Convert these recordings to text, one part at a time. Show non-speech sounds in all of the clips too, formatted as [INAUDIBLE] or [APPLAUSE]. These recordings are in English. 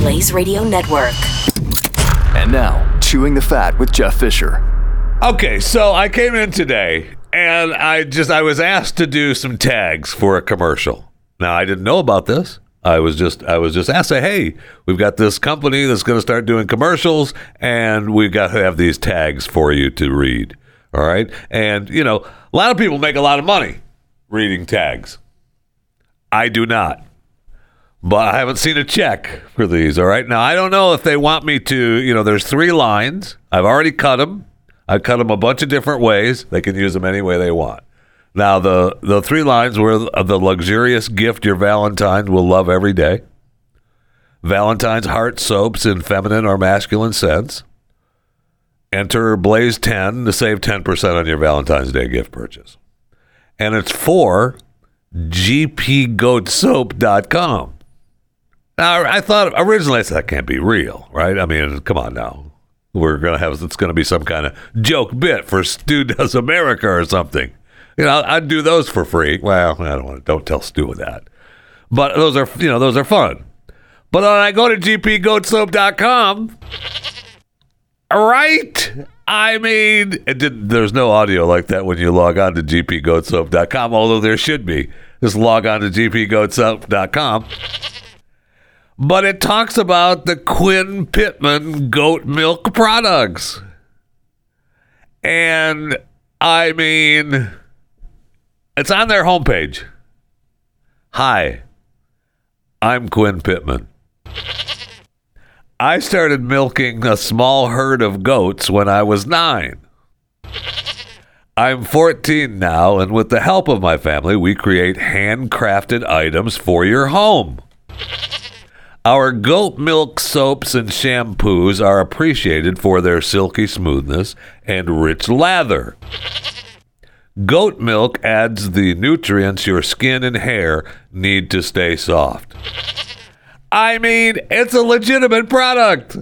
Blaze Radio Network. And now, Chewing the Fat with Jeff Fisher. Okay, so I came in today and I just I was asked to do some tags for a commercial. Now I didn't know about this. I was just I was just asked, say, hey, we've got this company that's going to start doing commercials, and we've got to have these tags for you to read. All right, and you know, a lot of people make a lot of money reading tags. I do not but I haven't seen a check for these. All right. Now, I don't know if they want me to, you know, there's three lines. I've already cut them. I cut them a bunch of different ways. They can use them any way they want. Now, the, the three lines were the luxurious gift your Valentine will love every day, Valentine's heart soaps in feminine or masculine scents. Enter Blaze 10 to save 10% on your Valentine's Day gift purchase. And it's for gpgoatsoap.com. Now, I thought originally I said that can't be real, right? I mean, come on now. We're gonna have it's gonna be some kind of joke bit for Stu [LAUGHS] Does America or something. You know, I'd do those for free. Well, I don't want to. Don't tell Stu that. But those are you know those are fun. But when I go to gpgoatsoap.com, right? I mean, did, there's no audio like that when you log on to gpgoatsoap.com, although there should be. Just log on to gpgoatsoap.com but it talks about the Quinn Pittman goat milk products. And I mean, it's on their homepage. Hi, I'm Quinn Pittman. I started milking a small herd of goats when I was nine. I'm 14 now, and with the help of my family, we create handcrafted items for your home. Our goat milk soaps and shampoos are appreciated for their silky smoothness and rich lather. Goat milk adds the nutrients your skin and hair need to stay soft. I mean, it's a legitimate product.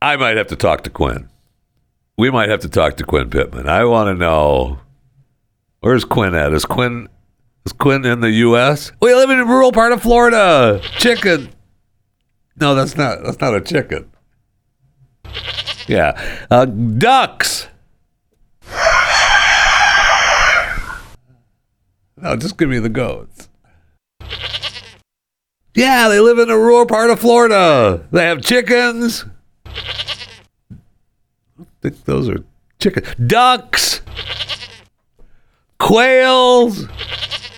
I might have to talk to Quinn. We might have to talk to Quinn Pittman. I want to know where's Quinn at? Is Quinn is Quinn in the U.S.? We live in a rural part of Florida. Chicken. No, that's not. That's not a chicken. Yeah, uh, ducks. No, just give me the goats. Yeah, they live in a rural part of Florida. They have chickens. I think those are chickens. Ducks. Quails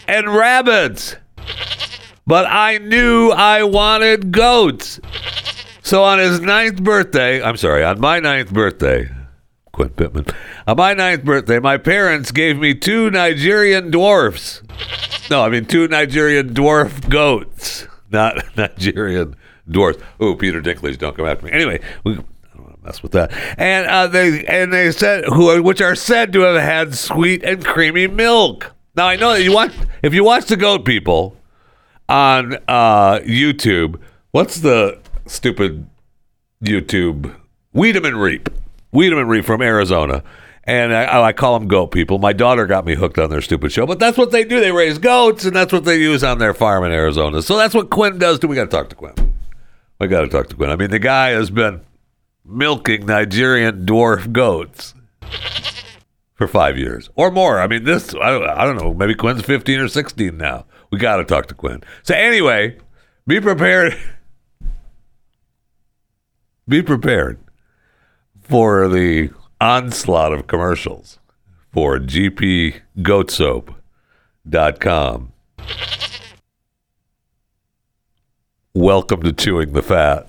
and rabbits. But I knew I wanted goats. So on his ninth birthday, I'm sorry, on my ninth birthday, Quinn Pittman, on my ninth birthday, my parents gave me two Nigerian dwarfs. No, I mean two Nigerian dwarf goats, not [LAUGHS] Nigerian dwarfs. Oh, Peter Dinklage, don't come after me. Anyway, we, I don't want to mess with that. And uh, they and they said who, which are said to have had sweet and creamy milk. Now I know that you watch if you watch the goat people on uh, YouTube. What's the stupid YouTube Weed 'Em & Reap? Weed 'Em & Reap from Arizona. And I, I call them goat people. My daughter got me hooked on their stupid show, but that's what they do. They raise goats, and that's what they use on their farm in Arizona. So that's what Quinn does. Do we got to talk to Quinn? We got to talk to Quinn. I mean, the guy has been milking Nigerian dwarf goats for five years or more. I mean, this, I don't, I don't know, maybe Quinn's 15 or 16 now. We got to talk to Quinn. So, anyway, be prepared. [LAUGHS] be prepared for the onslaught of commercials for gpgoatsoap.com. Welcome to Chewing the Fat.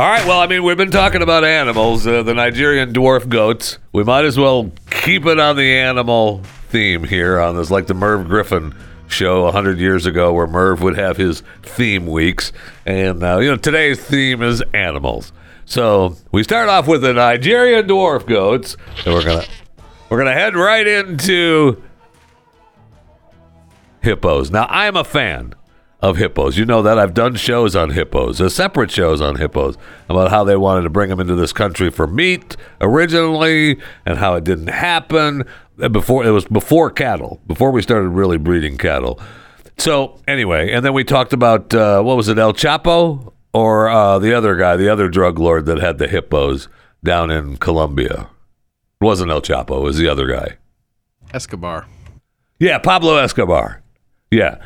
All right. Well, I mean, we've been talking about animals, uh, the Nigerian dwarf goats. We might as well keep it on the animal theme here on this, like the Merv Griffin show 100 years ago where Merv would have his theme weeks. And, uh, you know, today's theme is animals. So we start off with the Nigerian dwarf goats, and we're gonna we're gonna head right into hippos. Now I'm a fan of hippos. You know that I've done shows on hippos, uh, separate shows on hippos about how they wanted to bring them into this country for meat originally, and how it didn't happen uh, before it was before cattle, before we started really breeding cattle. So anyway, and then we talked about uh, what was it, El Chapo or uh, the other guy, the other drug lord that had the hippos down in Colombia. It wasn't El Chapo, it was the other guy. Escobar. Yeah, Pablo Escobar. Yeah.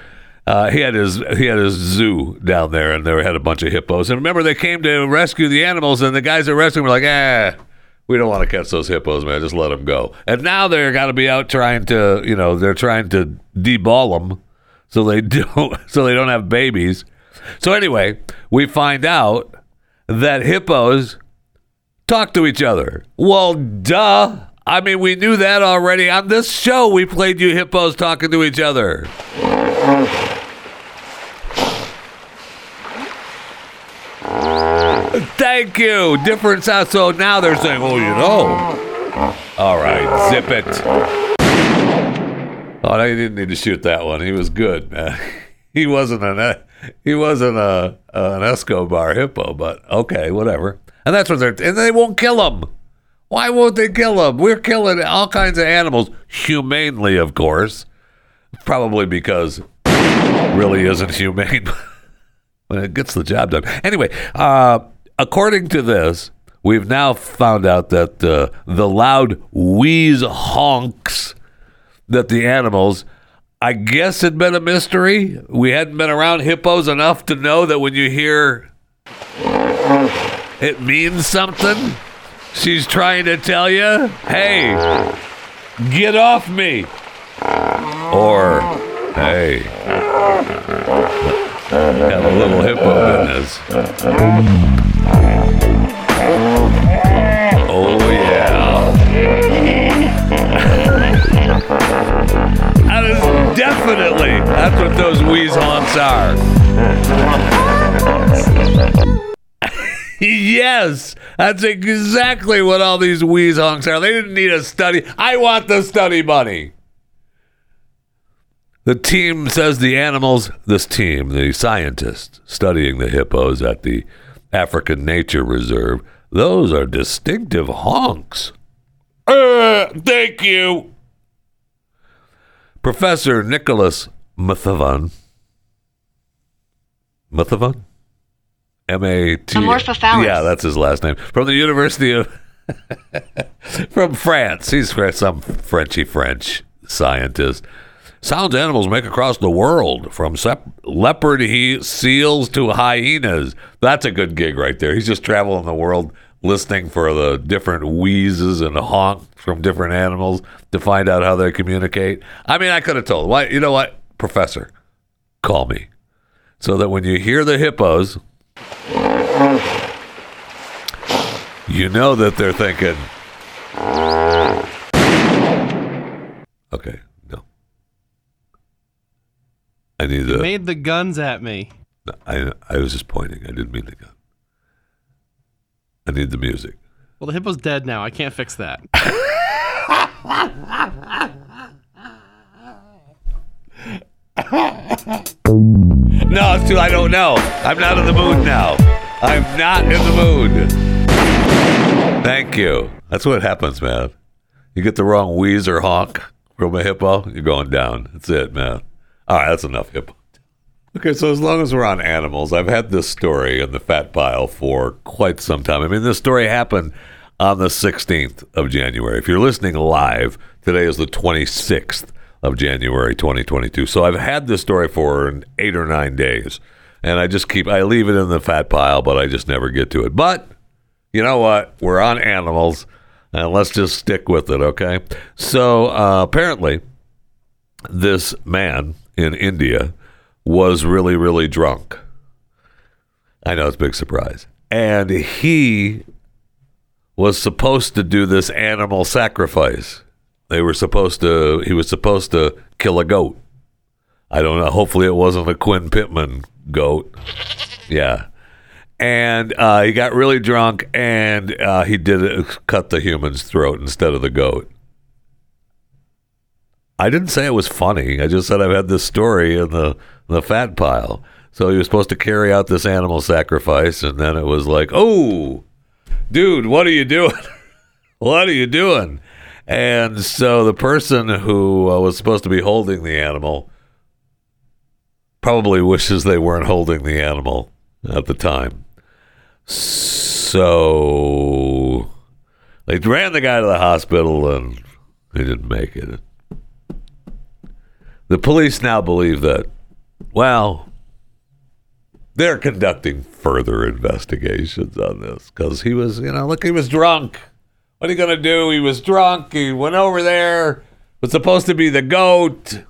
Uh, he had his he had his zoo down there, and they had a bunch of hippos. And remember, they came to rescue the animals, and the guys that rescued were like, "Ah, we don't want to catch those hippos, man. Just let them go." And now they're got to be out trying to, you know, they're trying to deball them so they [LAUGHS] don't so they don't have babies. So anyway, we find out that hippos talk to each other. Well, duh. I mean, we knew that already. On this show, we played you hippos talking to each other. Thank you. Different sound. So now they're saying, oh, you know. All right, zip it. Oh, you didn't need to shoot that one. He was good, man. [LAUGHS] He wasn't an uh, he wasn't a an Escobar hippo, but okay, whatever. And that's what they're and they won't kill him. Why won't they kill him? We're killing all kinds of animals humanely, of course. Probably because really isn't humane. [LAUGHS] but it gets the job done. Anyway, uh, according to this, we've now found out that uh, the loud wheeze honks that the animals, I guess, had been a mystery. We hadn't been around hippos enough to know that when you hear it means something. She's trying to tell you, hey, get off me. Or, hey, have a little hippo business. Oh, yeah. that is definitely, that's what those wheeze honks are. [LAUGHS] yes, that's exactly what all these wheeze honks are. They didn't need a study. I want the study money. The team says the animals, this team, the scientists studying the hippos at the African Nature Reserve, those are distinctive honks. Uh, thank you. Professor Nicholas Mathevon. Mathevon? M A T. Amorphophallus. Yeah, that's his last name. From the University of. [LAUGHS] from France. He's some Frenchy French scientist. Sounds animals make across the world, from sep- leopard he- seals to hyenas. That's a good gig right there. He's just traveling the world listening for the different wheezes and honks from different animals to find out how they communicate. I mean, I could have told. Why? You know what, Professor? Call me, so that when you hear the hippos, you know that they're thinking. Okay. I need the. Made the guns at me. I I was just pointing. I didn't mean the gun. I need the music. Well, the hippo's dead now. I can't fix that. [LAUGHS] No, it's too. I don't know. I'm not in the mood now. I'm not in the mood. Thank you. That's what happens, man. You get the wrong wheeze or honk from a hippo, you're going down. That's it, man. All right, that's enough hippo. Okay, so as long as we're on animals, I've had this story in the fat pile for quite some time. I mean, this story happened on the 16th of January. If you're listening live, today is the 26th of January 2022. So I've had this story for eight or nine days, and I just keep, I leave it in the fat pile, but I just never get to it. But you know what? We're on animals, and let's just stick with it, okay? So uh, apparently, this man in India was really, really drunk. I know it's a big surprise. And he was supposed to do this animal sacrifice. they were supposed to. He was supposed to kill a goat. I don't know. Hopefully, it wasn't a Quinn Pittman goat. Yeah, and uh, he got really drunk, and uh, he did it, cut the human's throat instead of the goat. I didn't say it was funny. I just said I've had this story in the the fat pile. So he was supposed to carry out this animal sacrifice, and then it was like, "Oh, dude, what are you doing? [LAUGHS] what are you doing?" And so the person who uh, was supposed to be holding the animal probably wishes they weren't holding the animal at the time. So they ran the guy to the hospital, and he didn't make it. The police now believe that, well, they're conducting further investigations on this because he was, you know, look, he was drunk. What are you going to do? He was drunk. He went over there, was supposed to be the goat.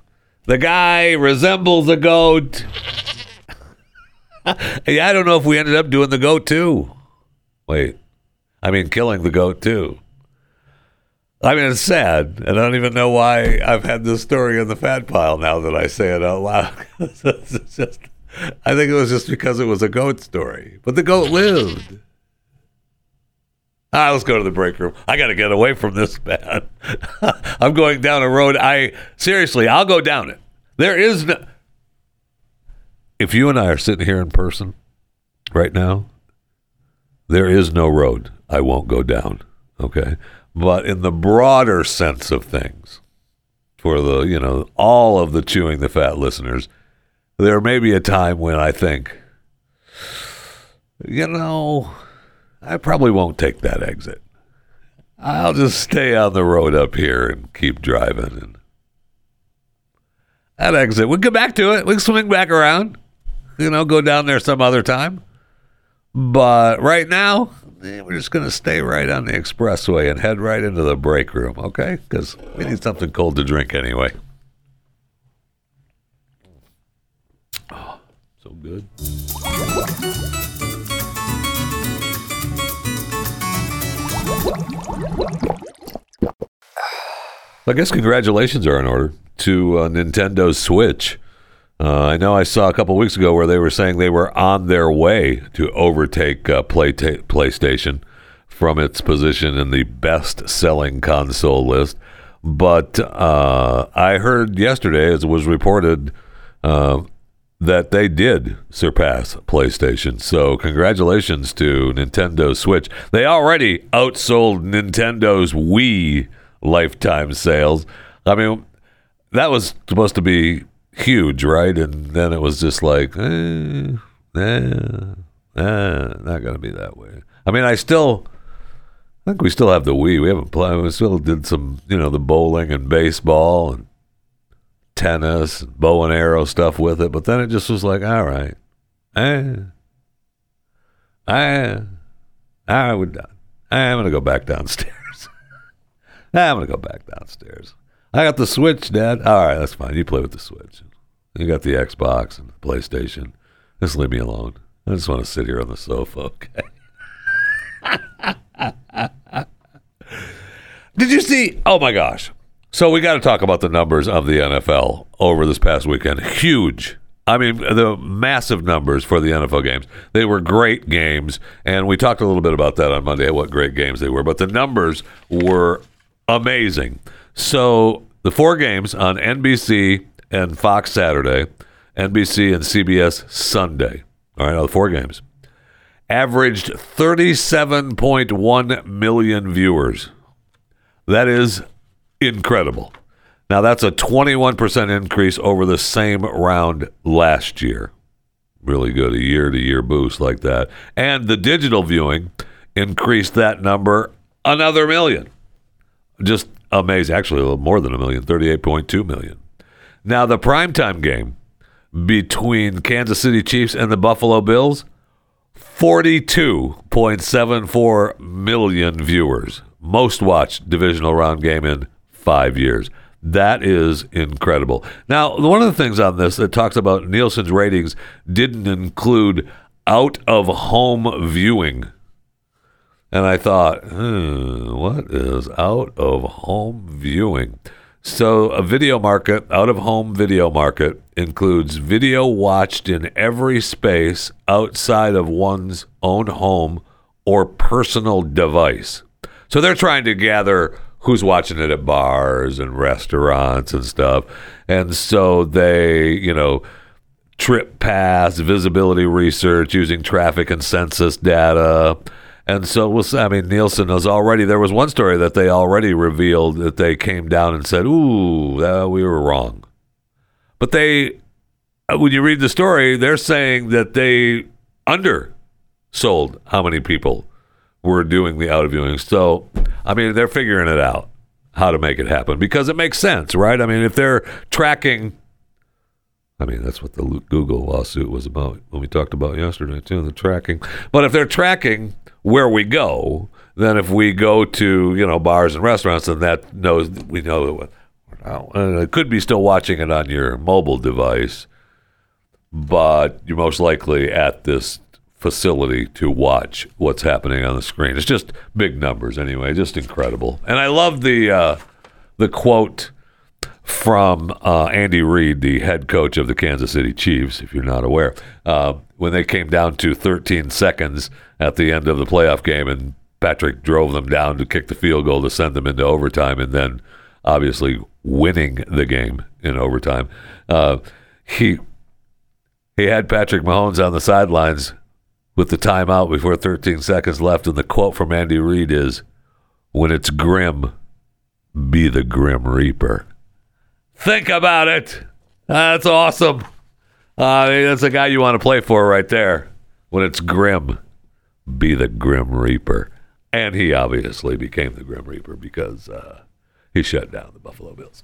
The guy resembles a goat. [LAUGHS] yeah, I don't know if we ended up doing the goat too. Wait, I mean, killing the goat too. I mean, it's sad, and I don't even know why I've had this story in the fat pile now that I say it out loud. [LAUGHS] it's just, I think it was just because it was a goat story, but the goat lived. Ah, let's go to the break room. I got to get away from this, man. [LAUGHS] I'm going down a road. I seriously, I'll go down it. There is no. If you and I are sitting here in person right now, there is no road I won't go down. Okay, but in the broader sense of things, for the you know all of the chewing the fat listeners, there may be a time when I think, you know, I probably won't take that exit. I'll just stay on the road up here and keep driving. And that exit, we'll get back to it. We can swing back around, you know, go down there some other time. But right now, we're just going to stay right on the expressway and head right into the break room, okay? Because we need something cold to drink anyway. Oh, so good. I guess congratulations are in order to uh, Nintendo Switch. Uh, I know I saw a couple weeks ago where they were saying they were on their way to overtake uh, Play PlayStation from its position in the best-selling console list. But uh, I heard yesterday, as it was reported, uh, that they did surpass PlayStation. So congratulations to Nintendo Switch. They already outsold Nintendo's Wii lifetime sales. I mean, that was supposed to be huge, right? And then it was just like, eh, eh, eh, not to be that way. I mean, I still, I think we still have the Wii. We haven't played. We still did some, you know, the bowling and baseball and tennis, and bow and arrow stuff with it. But then it just was like, all right, eh, eh, we're done. I'm to go back downstairs. [LAUGHS] I'm to go back downstairs. I got the Switch, Dad. All right, that's fine. You play with the Switch. You got the Xbox and the PlayStation. Just leave me alone. I just want to sit here on the sofa, [LAUGHS] okay? Did you see? Oh my gosh. So we got to talk about the numbers of the NFL over this past weekend. Huge. I mean, the massive numbers for the NFL games. They were great games, and we talked a little bit about that on Monday, what great games they were. But the numbers were amazing. So the four games on NBC and Fox Saturday, NBC and CBS Sunday. All right, all the four games. Averaged 37.1 million viewers. That is incredible. Now, that's a 21% increase over the same round last year. Really good, a year to year boost like that. And the digital viewing increased that number another million. Just amazing. Actually, a little more than a million, 38.2 million. Now, the primetime game between Kansas City Chiefs and the Buffalo Bills, 42.74 million viewers. Most watched divisional round game in five years. That is incredible. Now, one of the things on this that talks about Nielsen's ratings didn't include out of home viewing. And I thought, hmm, what is out of home viewing? So, a video market, out of home video market, includes video watched in every space outside of one's own home or personal device. So, they're trying to gather who's watching it at bars and restaurants and stuff. And so they, you know, trip pass, visibility research using traffic and census data. And so we'll I mean, Nielsen has already, there was one story that they already revealed that they came down and said, ooh, that, we were wrong. But they, uh, when you read the story, they're saying that they undersold how many people were doing the out of viewing. So, I mean, they're figuring it out how to make it happen because it makes sense, right? I mean, if they're tracking, I mean, that's what the Google lawsuit was about when we talked about yesterday, too, the tracking. But if they're tracking where we go, then if we go to, you know, bars and restaurants, then that knows, we know, uh, it could be still watching it on your mobile device, but you're most likely at this facility to watch what's happening on the screen. It's just big numbers anyway, just incredible. And I love the uh, the quote from uh, Andy Reid, the head coach of the Kansas City Chiefs, if you're not aware, uh, when they came down to 13 seconds at the end of the playoff game and Patrick drove them down to kick the field goal to send them into overtime and then obviously winning the game in overtime. Uh, he he had Patrick Mahomes on the sidelines with the timeout before 13 seconds left, and the quote from Andy Reid is, "When it's grim, be the grim reaper." Think about it. That's awesome. Uh, that's a guy you want to play for right there. When it's grim, be the grim reaper, and he obviously became the grim reaper because uh, he shut down the Buffalo Bills.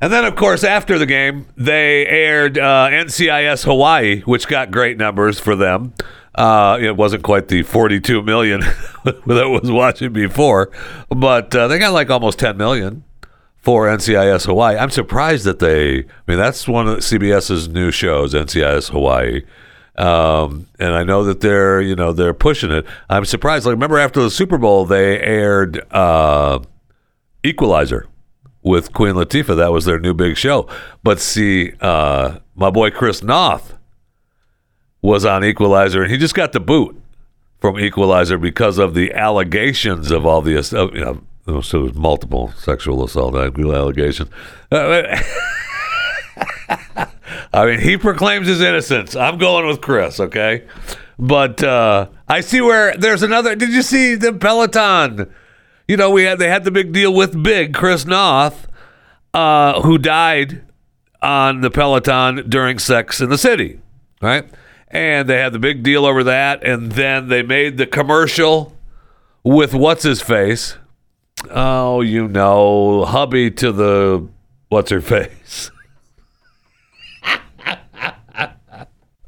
And then, of course, after the game, they aired uh, NCIS Hawaii, which got great numbers for them. Uh, it wasn't quite the 42 million [LAUGHS] that was watching before, but uh, they got like almost 10 million for NCIS Hawaii. I'm surprised that they. I mean, that's one of CBS's new shows, NCIS Hawaii. Um, and I know that they're, you know, they're pushing it. I'm surprised. Like, remember after the Super Bowl, they aired uh, Equalizer with Queen Latifah. That was their new big show. But see, uh, my boy Chris Noth was on Equalizer, and he just got the boot from Equalizer because of the allegations of all the, uh, you know, so there's multiple sexual assault allegations. Uh, [LAUGHS] I mean, he proclaims his innocence. I'm going with Chris, okay? But uh, I see where there's another. Did you see the Peloton? You know, we had they had the big deal with Big Chris Noth, uh, who died on the Peloton during Sex in the City, right? And they had the big deal over that, and then they made the commercial with what's his face. Oh, you know, hubby to the what's her face. [LAUGHS]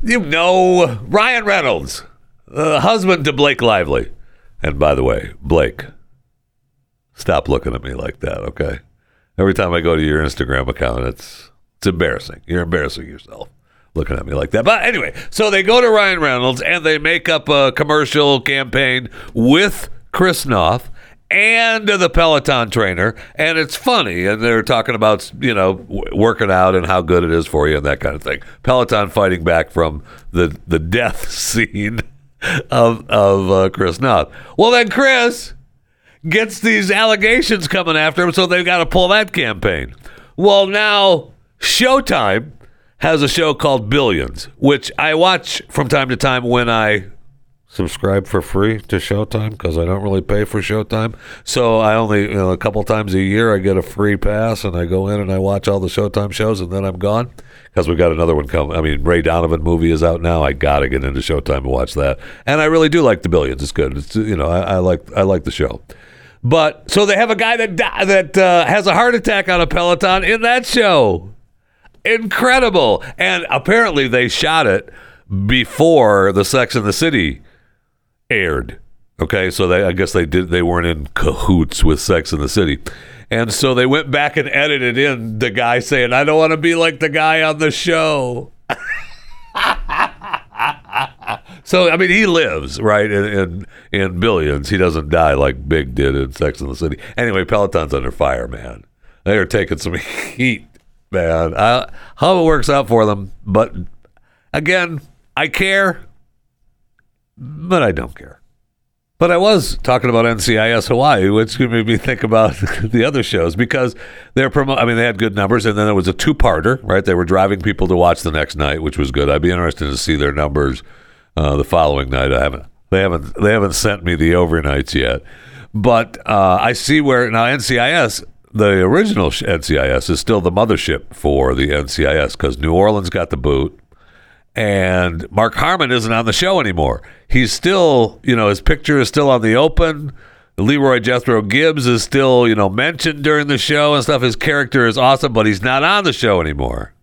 you know, Ryan Reynolds, husband to Blake Lively. And by the way, Blake, stop looking at me like that, okay? Every time I go to your Instagram account, it's it's embarrassing. You're embarrassing yourself looking at me like that. But anyway, so they go to Ryan Reynolds and they make up a commercial campaign with Chris Noth and the Peloton trainer, and it's funny. And they're talking about you know w- working out and how good it is for you and that kind of thing. Peloton fighting back from the the death [LAUGHS] scene of of uh, Chris Noth. Well, then Chris gets these allegations coming after him, so they've got to pull that campaign. Well, now Showtime has a show called Billions, which I watch from time to time when I subscribe for free to Showtime because I don't really pay for Showtime. So I only, you know, a couple times a year I get a free pass and I go in and I watch all the Showtime shows and then I'm gone because we got another one coming. I mean, Ray Donovan movie is out now. I got to get into Showtime and watch that. And I really do like the Billions. It's good. It's you know, I, I like I like the show. But so they have a guy that that uh, has a heart attack on a Peloton in that show. Incredible. And apparently they shot it before the Sex in the City aired. Okay, so they I guess they did they weren't in cahoots with Sex in the City. And so they went back and edited in the guy saying, I don't want to be like the guy on the show. [LAUGHS] So I mean, he lives right in, in in billions. He doesn't die like Big did in Sex and the City. Anyway, Peloton's under fire, man. They are taking some [LAUGHS] heat, man. I, how it works out for them, but again, I care, but I don't care. But I was talking about NCIS Hawaii, which made me think about [LAUGHS] the other shows because they're promo. I mean, they had good numbers, and then there was a two-parter, right? They were driving people to watch the next night, which was good. I'd be interested to see their numbers uh, the following night. I haven't. They haven't. They haven't sent me the overnights yet, but uh, I see where now NCIS. The original NCIS is still the mothership for the NCIS because New Orleans got the boot and Mark Harmon isn't on the show anymore. He's still, you know, his picture is still on the open. Leroy Jethro Gibbs is still, you know, mentioned during the show and stuff. His character is awesome, but he's not on the show anymore.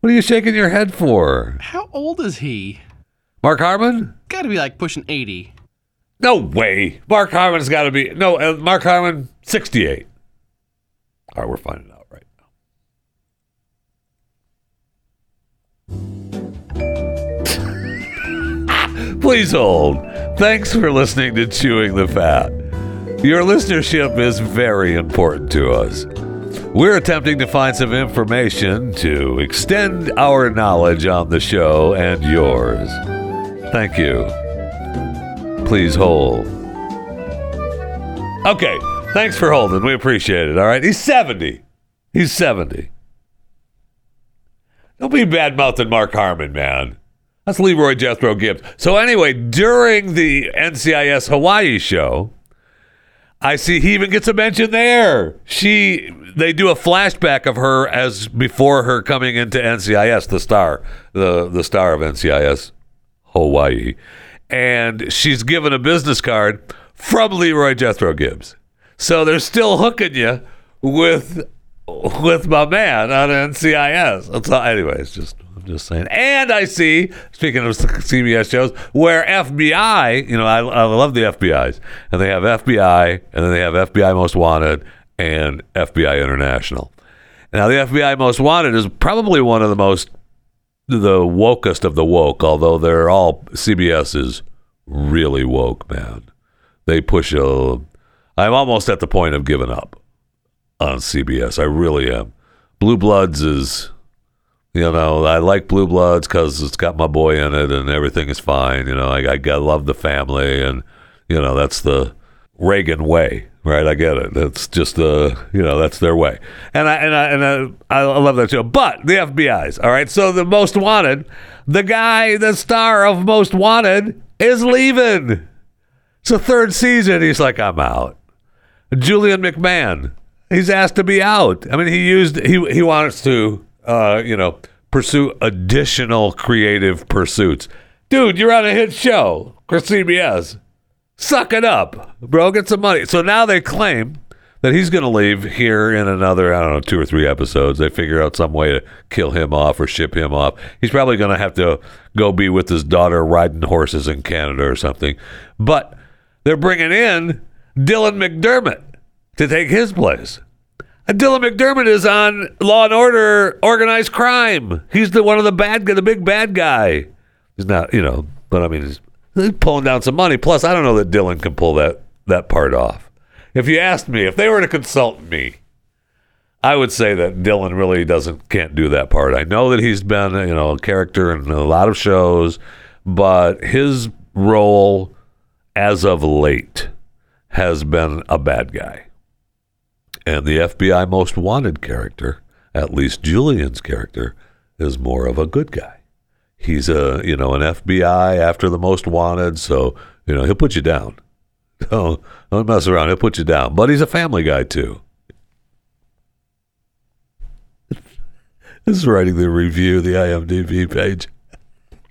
What are you shaking your head for? How old is he? Mark Harmon? Got to be like pushing 80. No way. Mark Harmon's got to be. No, uh, Mark Harmon, 68. All right, we're finding out right now. Please hold. Thanks for listening to Chewing the Fat. Your listenership is very important to us. We're attempting to find some information to extend our knowledge on the show and yours. Thank you. Please hold. Okay, thanks for holding. We appreciate it. All right, he's 70. He's 70. Don't be bad mouthing Mark Harmon, man. That's Leroy Jethro Gibbs. So, anyway, during the NCIS Hawaii show, I see he even gets a mention there. She, they do a flashback of her as before her coming into NCIS, the star, the the star of NCIS Hawaii, and she's given a business card from Leroy Jethro Gibbs. So they're still hooking you with with my man on NCIS. That's all, anyway. It's just just saying. And I see, speaking of CBS shows, where FBI, you know, I, I love the FBI's, and they have FBI, and then they have FBI Most Wanted and FBI International. Now, the FBI Most Wanted is probably one of the most the wokest of the woke, although they're all CBS is really woke, man. They push a. I'm almost at the point of giving up on CBS. I really am. Blue Bloods is, you know, I like Blue Bloods because it's got my boy in it and everything is fine. You know, I, I, I love the family and, you know, that's the Reagan way, right? I get it. That's just the, you know, that's their way. And I, and I, and I, I love that show. But the FBI's, all right? So the Most Wanted, the guy, the star of Most Wanted is leaving. It's the third season. He's like, I'm out. Julian McMahon, he's asked to be out. I mean, he used he he wants to uh, you know pursue additional creative pursuits. Dude, you're on a hit show for CBS. Suck it up, bro. Get some money. So now they claim that he's going to leave here in another I don't know two or three episodes. They figure out some way to kill him off or ship him off. He's probably going to have to go be with his daughter riding horses in Canada or something. But they're bringing in Dylan McDermott to take his place. And Dylan McDermott is on Law and Order, Organized Crime. He's the one of the bad the big bad guy. He's not, you know, but I mean, he's, he's pulling down some money. Plus, I don't know that Dylan can pull that that part off. If you asked me, if they were to consult me, I would say that Dylan really doesn't can't do that part. I know that he's been, you know, a character in a lot of shows, but his role as of late has been a bad guy. And the FBI most wanted character, at least Julian's character, is more of a good guy. He's a, you know, an FBI after the most wanted, so, you know, he'll put you down. [LAUGHS] Don't, don't mess around, he'll put you down. But he's a family guy too. [LAUGHS] this is writing the review, the IMDb page.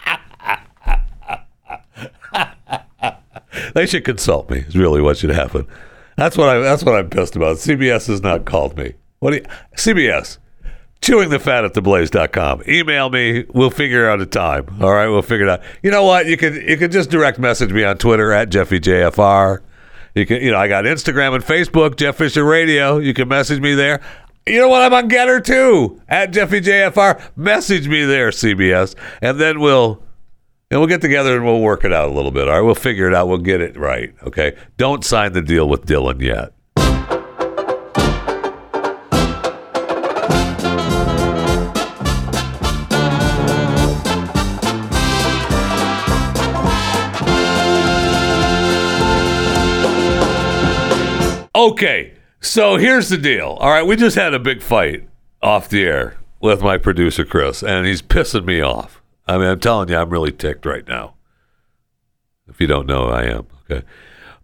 [LAUGHS] they should consult me. Is really what should happen. That's what I. That's what I'm pissed about. CBS has not called me. What do you, CBS? Chewing the fat at theblaze.com. Email me. We'll figure out a time. All right, we'll figure it out. You know what? You can you can just direct message me on Twitter at JeffyJFR. You can you know I got Instagram and Facebook, Jeff Fisher Radio. You can message me there. You know what? I'm on GETTR too at JeffyJFR. Message me there, CBS, and then we'll And we'll get together and we'll work it out a little bit. All right, we'll figure it out. We'll get it right. Okay. Don't sign the deal with Dylan yet. Okay, so here's the deal. All right, we just had a big fight off the air with my producer Chris, and he's pissing me off. I mean, I'm telling you, I'm really ticked right now. If you don't know, I am. Okay.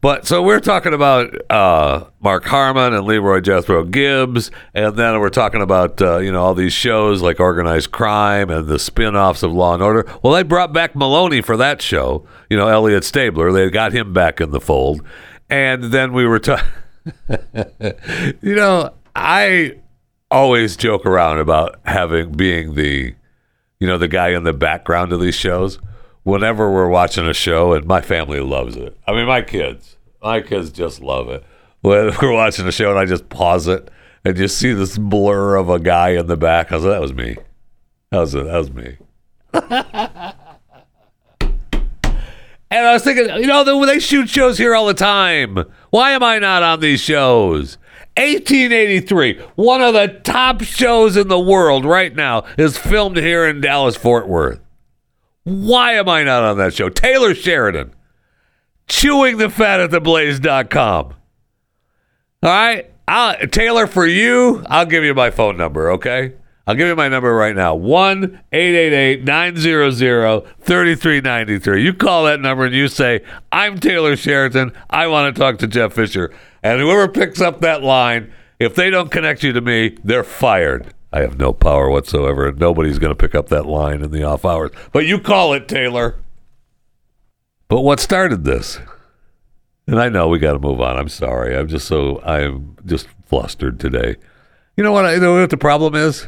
But so we're talking about uh, Mark Harmon and Leroy Jethro Gibbs, and then we're talking about uh, you know all these shows like Organized Crime and the spin-offs of Law and Order. Well, they brought back Meloni for that show. You know, Elliot Stabler. They got him back in the fold, and then we were talking. [LAUGHS] you know, I always joke around about having being the, you know, the guy in the background of these shows. Whenever we're watching a show, and my family loves it. I mean, my kids, my kids just love it. When [LAUGHS] we're watching a show and I just pause it and just see this blur of a guy in the back, I was like, that was me. That was it. That was me. [LAUGHS] And I was thinking, you know, they, they shoot shows here all the time. Why am I not on these shows? 1883, one of the top shows in the world right now, is filmed here in Dallas, Fort Worth. Why am I not on that show? Taylor Sheridan, chewing the fat at the blaze.com. All right. I'll, Taylor, for you, I'll give you my phone number, okay? I'll give you my number right now 1 888 900 3393. You call that number and you say, I'm Taylor Sheridan. I want to talk to Jeff Fisher. And whoever picks up that line, if they don't connect you to me, they're fired. I have no power whatsoever, and nobody's going to pick up that line in the off hours. But you call it, Taylor. But what started this? And I know we got to move on. I'm sorry. I'm just so I'm just flustered today. You know what? I, you know what the problem is?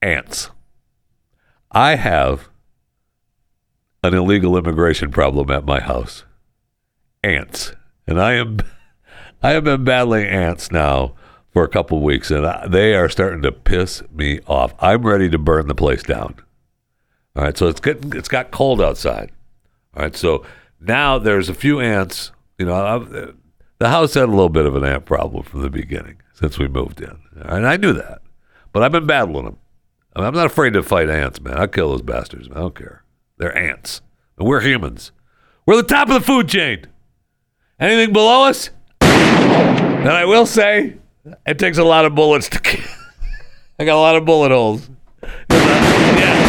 Ants. I have an illegal immigration problem at my house. Ants, and I am I have been battling ants now for a couple weeks, and I, they are starting to piss me off. I'm ready to burn the place down. All right, so it's getting it's got cold outside. All right, so now there's a few ants. You know, i the house had a little bit of an ant problem from the beginning since we moved in, and I knew that. But I've been battling them. I I'm not afraid to fight ants, man. I kill those bastards. Man. I don't care. They're ants, and we're humans. We're the top of the food chain. Anything below us, and I will say, it takes a lot of bullets to kill. [LAUGHS] I got a lot of bullet holes. Yeah.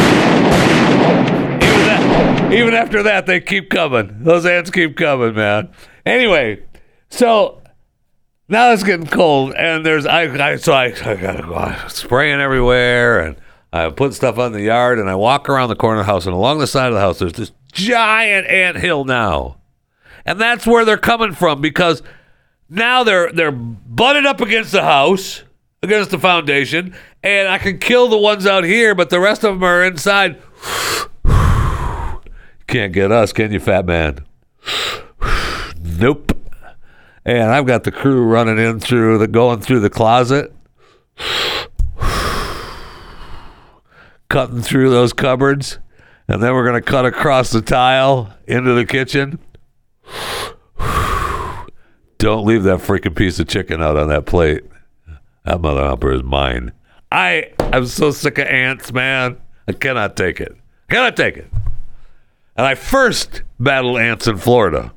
Even, that, even after that, they keep coming. Those ants keep coming, man. Anyway, so now it's getting cold, and there's I, I so I, I gotta go I'm spraying everywhere, and I put stuff on the yard, and I walk around the corner of the house, and along the side of the house, there's this giant ant hill now, and that's where they're coming from because now they're they're butted up against the house, against the foundation, and I can kill the ones out here, but the rest of them are inside. [SIGHS] Can't get us, can you, fat man? [SIGHS] nope. And I've got the crew running in through the going through the closet, [SIGHS] cutting through those cupboards, and then we're gonna cut across the tile into the kitchen. Don't leave that freaking piece of chicken out on that plate. That mother humper is mine. I I'm so sick of ants, man. I cannot take it. cannot take it. And I first battled ants in Florida.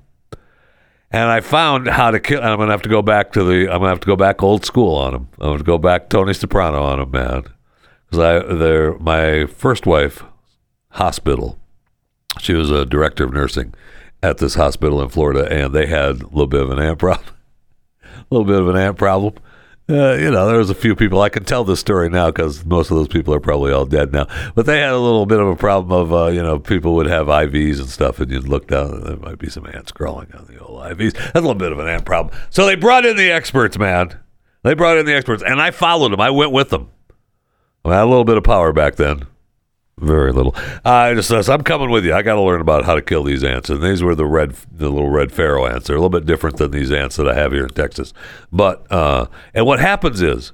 And I found how to kill. And I'm gonna have to go back to the. I'm gonna have to go back old school on them. I'm gonna go back Tony Soprano on them, man. Because I, they're my first wife, hospital. She was a director of nursing at this hospital in Florida, and they had a little bit of an ant problem. [LAUGHS] a little bit of an ant problem. Uh, you know, there was a few people. I can tell this story now because most of those people are probably all dead now. But they had a little bit of a problem of, uh, you know, people would have IVs and stuff, and you'd look down, and there might be some ants crawling on the old IVs. That's a little bit of an ant problem. So they brought in the experts, man. They brought in the experts, and I followed them. I went with them. I had a little bit of power back then. Very little. I just says I'm coming with you. I got to learn about how to kill these ants, and these were the red, the little red pharaoh ants. They're a little bit different than these ants that I have here in Texas. But uh, and what happens is,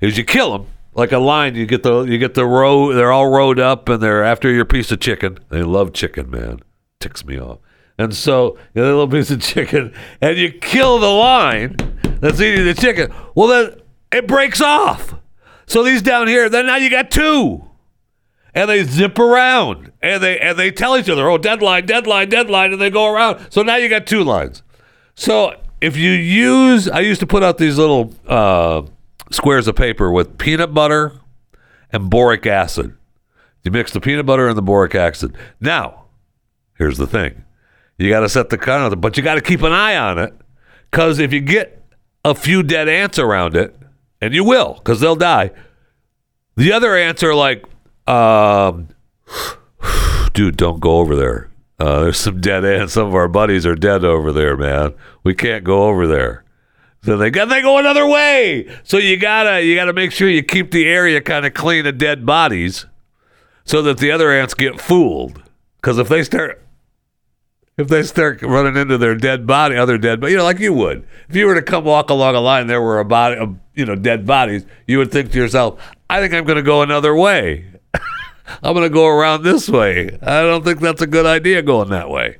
is you kill them, like a line. You get the you get the row. They're all rowed up, and they're after your piece of chicken. They love chicken, man. Ticks me off. And so you little piece of chicken, and you kill the line that's eating the chicken. Well, then it breaks off. So these down here, then now you got two and they zip around and they and they tell each other, "Oh, deadline, deadline, deadline," and they go around. So now you got two lines. So if you use, I used to put out these little uh, squares of paper with peanut butter and boric acid. You mix the peanut butter and the boric acid. Now, here's the thing: you got to set the counter, but you got to keep an eye on it because if you get a few dead ants around it, and you will, because they'll die. The other ants are like, um, dude, don't go over there. Uh, there's some dead ants. Some of our buddies are dead over there, man. We can't go over there. So they got they go another way. So you gotta you gotta make sure you keep the area kind of clean of dead bodies, so that the other ants get fooled. Because if they start if they start running into their dead body, other dead, but you know, like you would, if you were to come walk along a line, there were a body, you know, dead bodies, you would think to yourself, I think I'm going to go another way. I'm going to go around this way. I don't think that's a good idea going that way.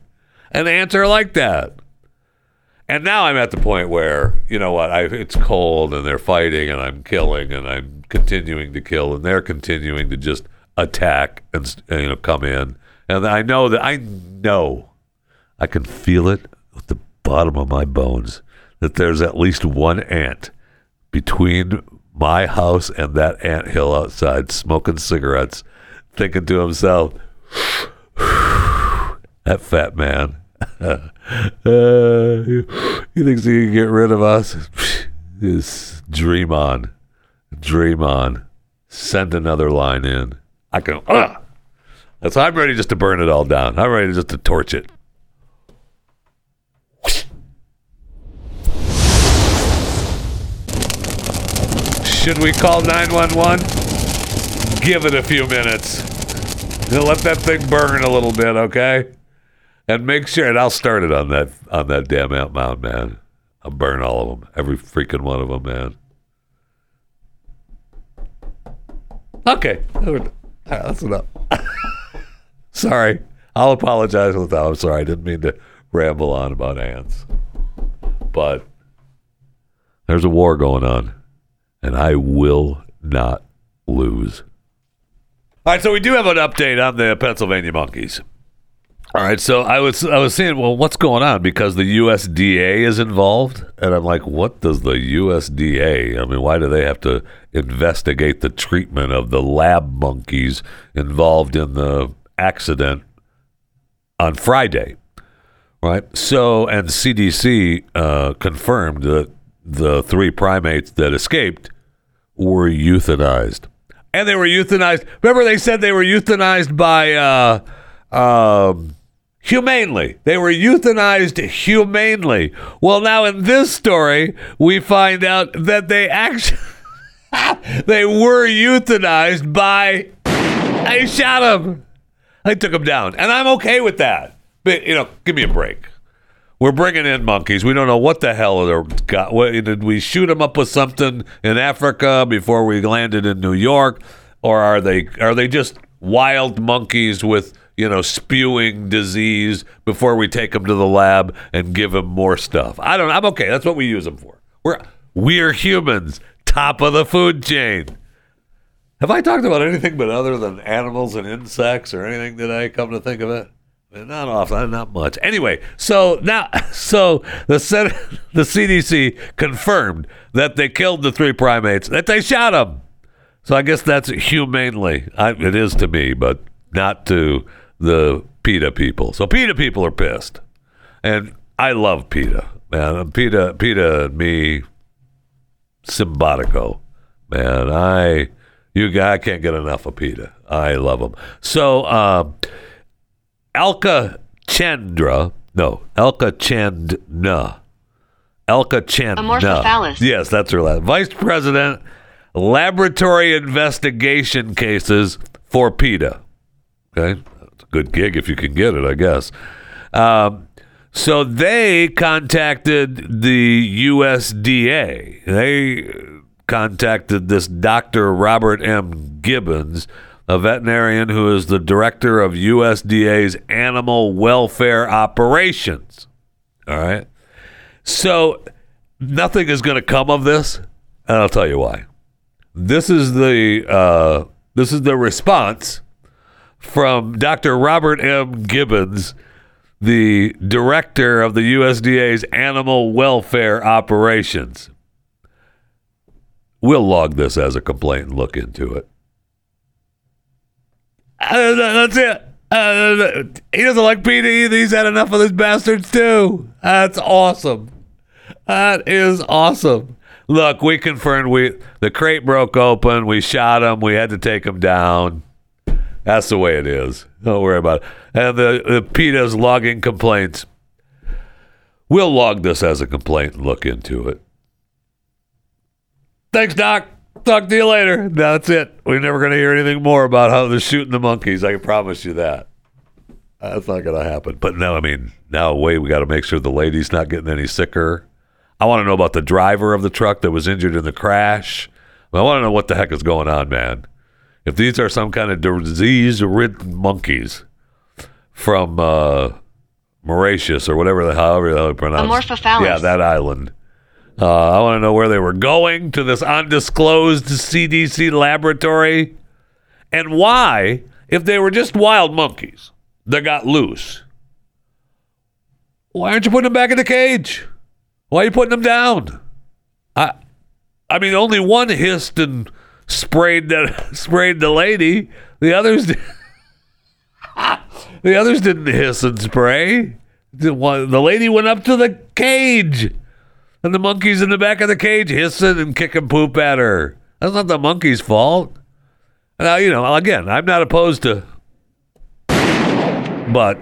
And ants are like that. And now I'm at the point where, you know what, I, it's cold and they're fighting and I'm killing and I'm continuing to kill and they're continuing to just attack and, uh, you know, come in. And I know that, I know, I can feel it at the bottom of my bones that there's at least one ant between my house and that ant hill outside smoking cigarettes thinking to himself, [SIGHS] that fat man. [LAUGHS] uh, he thinks he can get rid of us. [SIGHS] Just dream on. Dream on. Send another line in. I can. Uh, so I'm ready just to burn it all down. I'm ready just to torch it. Should we call 911? Give it a few minutes. let that thing burn a little bit, okay? And make sure, and I'll start it on that on that damn Ant Mound, man. I'll burn all of them, every freaking one of them, man. Okay, that's enough. [LAUGHS] sorry, I'll apologize with that. I'm sorry, I didn't mean to ramble on about ants, but there's a war going on and I will not lose. All right, so we do have an update on the Pennsylvania monkeys. All right, so I was I was saying, well, what's going on? Because the USDA is involved, and I'm like, what does the USDA? I mean, why do they have to investigate the treatment of the lab monkeys involved in the accident on Friday? Right. So, and CDC uh, confirmed that the three primates that escaped were euthanized. And they were euthanized. Remember, they said they were euthanized by uh, um, humanely. They were euthanized humanely. Well, now in this story, we find out that they actually [LAUGHS] they were euthanized by. I shot him. I took him down, and I'm okay with that. But you know, give me a break. We're bringing in monkeys. We don't know what the hell they're got. What, did we shoot them up with something in Africa before we landed in New York, or are they are they just wild monkeys with you know spewing disease before we take them to the lab and give them more stuff? I don't. I'm okay. That's what we use them for. We're we're humans, top of the food chain. Have I talked about anything but other than animals and insects or anything today? Come to think of it. Not often, not much. Anyway, so now, [LAUGHS] so the Senate, [LAUGHS] the CDC confirmed that they killed the three primates, that they shot them. So I guess that's humanely. I, it is to me, but not to the PETA people. So PETA people are pissed, and I love PETA, man. PETA, PETA, me, symbiotico, man. I, you guy, can't get enough of PETA. I love them. So. Uh, Alka Chandra, no, Alka Chandna. Elka Chandna. Amorphophallus. Yes, that's her last. Vice President, Laboratory Investigation Cases for PETA. Okay, that's a good gig if you can get it, I guess. Um, so they contacted the USDA. They contacted this Dr. Robert M. Gibbons, a veterinarian who is the director of USDA's animal welfare operations. All right. So nothing is going to come of this, and I'll tell you why. This is the uh, this is the response from Dr. Robert M. Gibbons, the director of the USDA's animal welfare operations. We'll log this as a complaint and look into it. That's it. Uh, he doesn't like PD either. He's had enough of these bastards too. That's awesome. That is awesome. Look, we confirmed we the crate broke open. We shot him. We had to take him down. That's the way it is. Don't worry about it. And the, the PETA's logging complaints. We'll log this as a complaint and look into it. Thanks, Doc. Talk to you later. That's it. We're never going to hear anything more about how they're shooting the monkeys. I can promise you that. That's not going to happen. But no, I mean, now wait, we got to make sure the lady's not getting any sicker. I want to know about the driver of the truck that was injured in the crash. I want to know what the heck is going on, man. If these are some kind of disease-ridden monkeys from uh, Mauritius or whatever the however the hell you pronounce Amorphophallus. Yeah, that island. Uh, I want to know where they were going to this undisclosed CDC laboratory and why, if they were just wild monkeys that got loose, why aren't you putting them back in the cage? Why are you putting them down? I, I mean, only one hissed and sprayed the [LAUGHS] sprayed the lady. The others, [LAUGHS] the others didn't hiss and spray. The, one, the lady went up to the cage, and the monkeys in the back of the cage hissing and kicking poop at her. That's not the monkey's fault. Now you know. Again, I'm not opposed to, but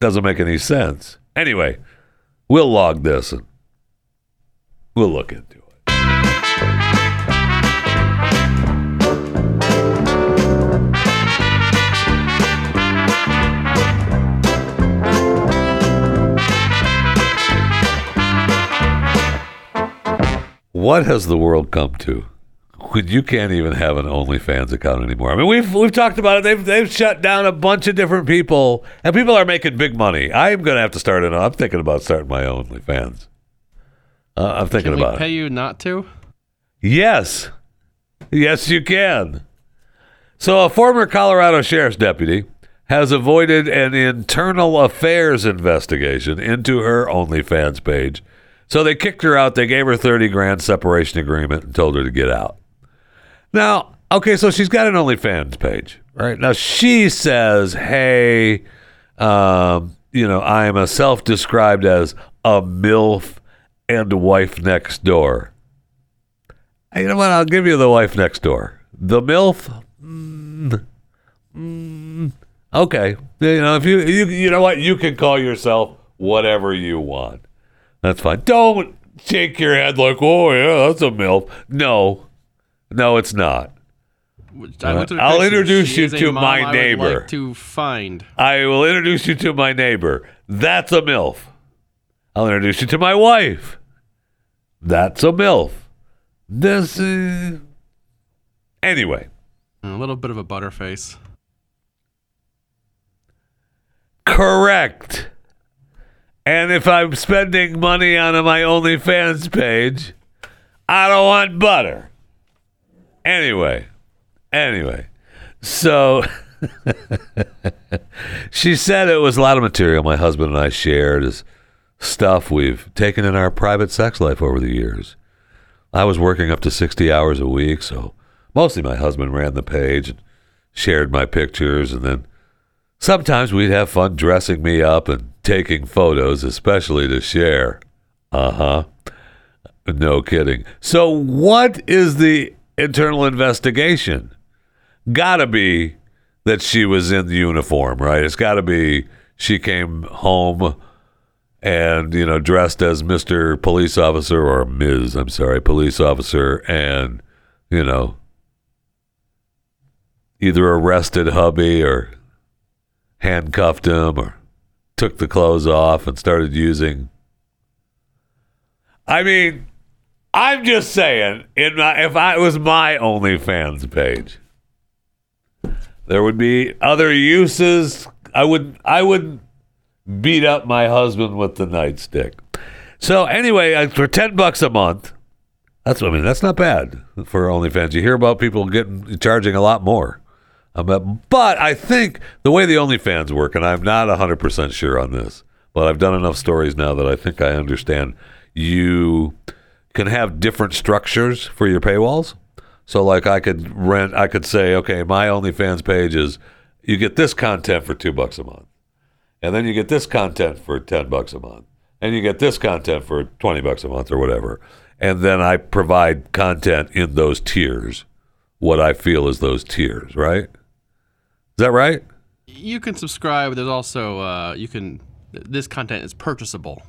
doesn't make any sense. Anyway, we'll log this and we'll look into it. What has the world come to? When you can't even have an OnlyFans account anymore. I mean, we've we've talked about it. They've they've shut down a bunch of different people, and people are making big money. I am going to have to start it. I'm thinking about starting my OnlyFans. Uh, I'm thinking Can we about pay it. you not to? Yes, yes, you can. So, a former Colorado sheriff's deputy has avoided an internal affairs investigation into her OnlyFans page. So they kicked her out. They gave her 30 grand separation agreement and told her to get out. Now, okay, so she's got an OnlyFans page, right? Now she says, "Hey, um, you know, I am a self-described as a milf and wife next door." You know what? I'll give you the wife next door. The milf. Mm, mm, okay, you know if you you you know what you can call yourself whatever you want. That's fine. Don't shake your head like, "Oh yeah, that's a milf." No, no, it's not. Which I looked at her I'll introduce you to my neighbor. like to find. I will introduce you to my neighbor. That's a MILF. I'll introduce you to my wife. That's a MILF. This is. Anyway, A little bit of a butterface. correct. And if I'm spending money on my OnlyFans page, I don't want butter. Anyway, anyway, so [LAUGHS] she said it was a lot of material my husband and I shared as stuff we've taken in our private sex life over the years. I was working up to 60 hours a week, so mostly my husband ran the page and shared my pictures, and then sometimes we'd have fun dressing me up and taking photos, especially to share. Uh huh. No kidding. So, what is the internal investigation? Gotta be that she was in the uniform, right? It's gotta be she came home and, you know, dressed as Mr. Police Officer or Ms., I'm sorry, police officer, and, you know, either arrested hubby or handcuffed him or took the clothes off and started using. I mean, I'm just saying, in my, if I was my OnlyFans page, there would be other uses. I would I would beat up my husband with the nightstick. So anyway, uh, for ten bucks a month, that's what I mean. That's not bad for OnlyFans. You hear about people getting charging a lot more. But- but I think the way the OnlyFans work, and I'm not 100% sure on this, but I've done enough stories now that I think I understand. You can have different structures for your paywalls. So, like, I could rent, I could say, okay, my OnlyFans page is you get this content for two bucks a month, and then you get this content for 10 bucks a month, and you get this content for 20 bucks a month or whatever. And then I provide content in those tiers, what I feel is those tiers, right? Is that right? You can subscribe. There's also uh, you can. This content is purchasable.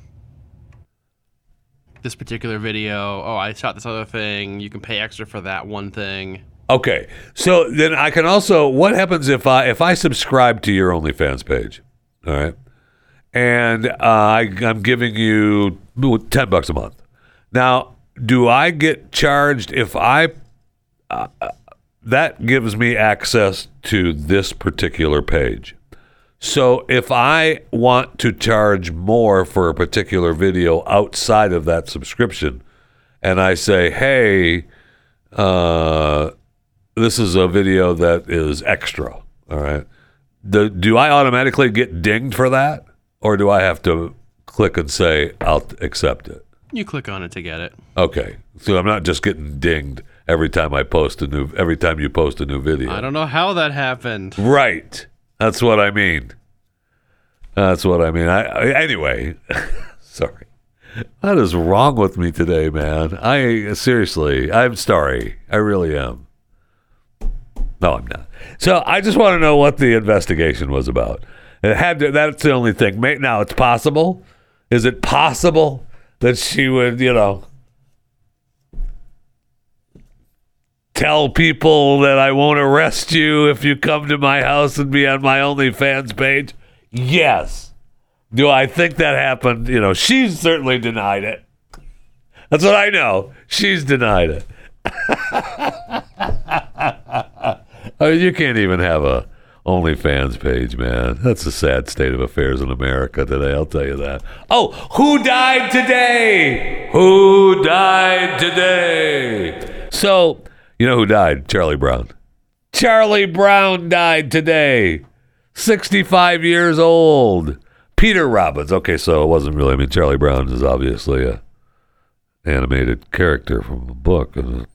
This particular video. Oh, I shot this other thing. You can pay extra for that one thing. Okay, so then I can also. What happens if I if I subscribe to your OnlyFans page? All right, and uh, I, I'm giving you ten bucks a month. Now, do I get charged if I? Uh, that gives me access to this particular page. So if I want to charge more for a particular video outside of that subscription, and I say, "Hey," uh, this is a video that is extra. All right. The, do I automatically get dinged for that? Or do I have to click and say, I'll accept it? You click on it to get it. Okay. So I'm not just getting dinged every time I post a new, every time you post a new video. I don't know how that happened. Right. That's what I mean. That's what I mean. I, I anyway. [LAUGHS] sorry. What is wrong with me today, man? I seriously, I'm sorry. I really am. No, I'm not. So I just want to know what the investigation was about. It had to, that's the only thing. Now it's possible. Is it possible that she would, you know, tell people that I won't arrest you if you come to my house and be on my OnlyFans page? Yes. Do I think that happened? You know, she's certainly denied it. That's what I know. She's denied it. [LAUGHS] I mean, you can't even have a OnlyFans page, man. That's a sad state of affairs in America today. I'll tell you that. Oh, who died today? Who died today? So, you know who died? Charlie Brown. Charlie Brown died today. 65 years old. Peter Robbins. Okay, so it wasn't really. I mean, Charlie Brown is obviously a animated character from a book and a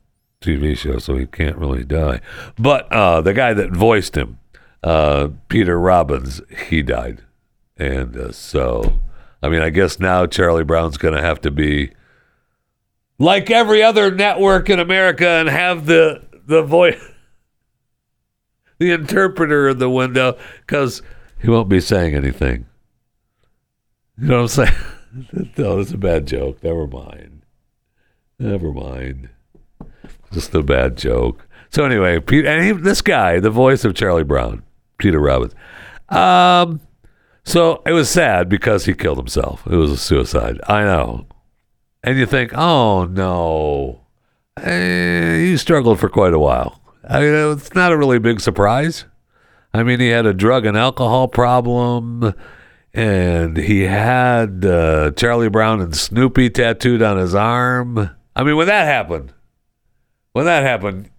TV show, so he can't really die. But uh, the guy that voiced him, uh, Peter Robbins, he died, and uh, so I mean, I guess now Charlie Brown's going to have to be like every other network in America and have the the voice, the interpreter in the window, because he won't be saying anything. You know what I'm saying? [LAUGHS] no, that's a bad joke. Never mind. Never mind. Just a bad joke. So anyway, Pete, and he, this guy, the voice of Charlie Brown, Peter Robbins. Um, so it was sad because he killed himself. It was a suicide. I know. And you think, oh no, eh, he struggled for quite a while. I mean, it's not a really big surprise. I mean, he had a drug and alcohol problem, and he had uh, Charlie Brown and Snoopy tattooed on his arm. I mean, when that happened, when that happened,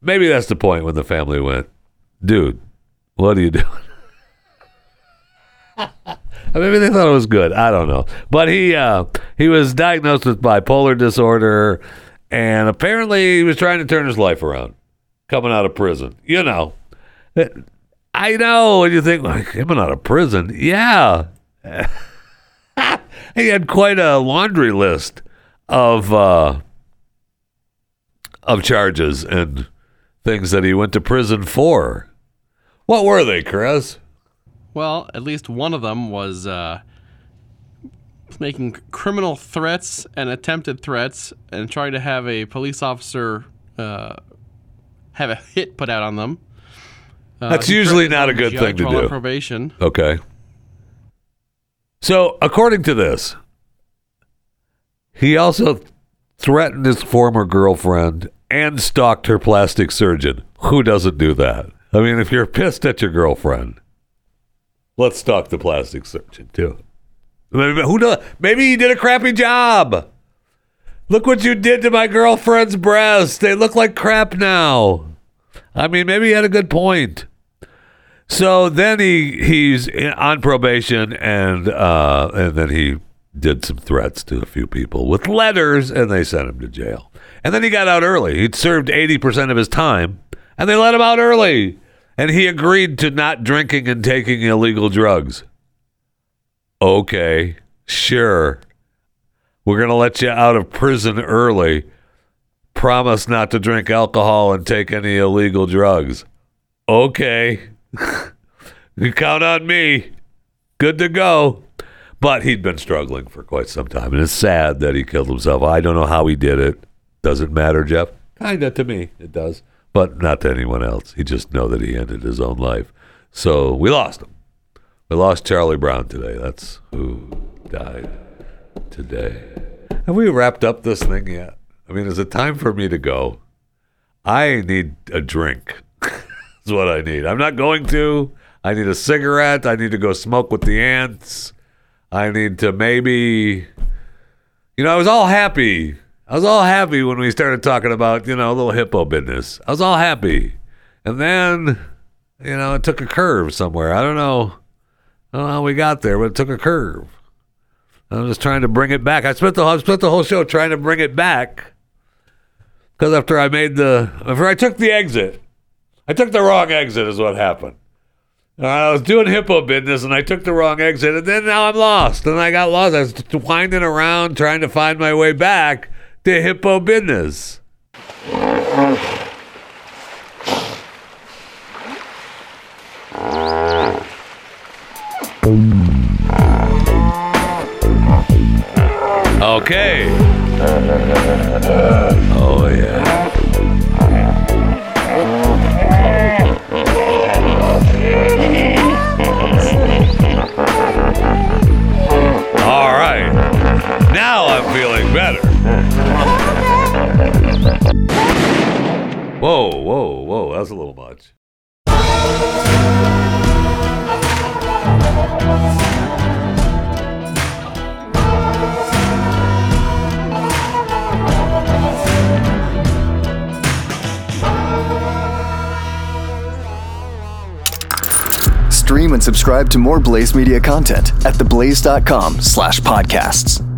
maybe that's the point when the family went, dude, what are you doing? [LAUGHS] Maybe they thought it was good. I don't know. But he uh, he was diagnosed with bipolar disorder, and apparently he was trying to turn his life around, coming out of prison. You know, I know. And you think, like, coming out of prison? Yeah. [LAUGHS] he had quite a laundry list of uh, of charges and things that he went to prison for. What were they, Chris? Well, at least one of them was uh, making criminal threats and attempted threats and trying to have a police officer uh, have a hit put out on them. Uh, That's usually not a good thing to do. Probation. Okay. So, according to this, he also threatened his former girlfriend, and stalked her plastic surgeon. Who doesn't do that? I mean, if you're pissed at your girlfriend, let's talk the plastic surgeon too. Maybe, who knows? Maybe he did a crappy job. Look what you did to my girlfriend's breasts. They look like crap now. I mean, maybe he had a good point. So then he he's on probation, and uh, and then he did some threats to a few people with letters, and they sent him to jail. And then he got out early. He'd served eighty percent of his time, and they let him out early. And he agreed to not drinking and taking illegal drugs. Okay, sure. We're going to let you out of prison early. Promise not to drink alcohol and take any illegal drugs. Okay. you [LAUGHS] count on me. Good to go. But he'd been struggling for quite some time. And it's sad that he killed himself. I don't know how he did it. Doesn't matter, Jeff. Kinda to me, it does. But not to anyone else. He just know that he ended his own life. So we lost him. We lost Charlie Brown today. That's who died today. Have we wrapped up this thing yet? I mean, is it time for me to go? I need a drink. [LAUGHS] That's what I need. I'm not going to. I need a cigarette. I need to go smoke with the ants. I need to maybe. You know, I was all happy. I was all happy when we started talking about, you know, a little hippo business. I was all happy. And then, you know, it took a curve somewhere. I don't know. I don't know how we got there, but it took a curve. I'm just trying to bring it back. I spent the I spent the whole show trying to bring it back because after I made the after I took the exit, I took the wrong exit is what happened. I was doing hippo business and I took the wrong exit, and then now I'm lost. And I got lost. I was winding around trying to find my way back to hippo business. Okay. Oh yeah. All right. Now I'm feeling better. Whoa, whoa, whoa. That's a little much. Stream and subscribe to more Blaze Media content at theblaze.com slash podcasts.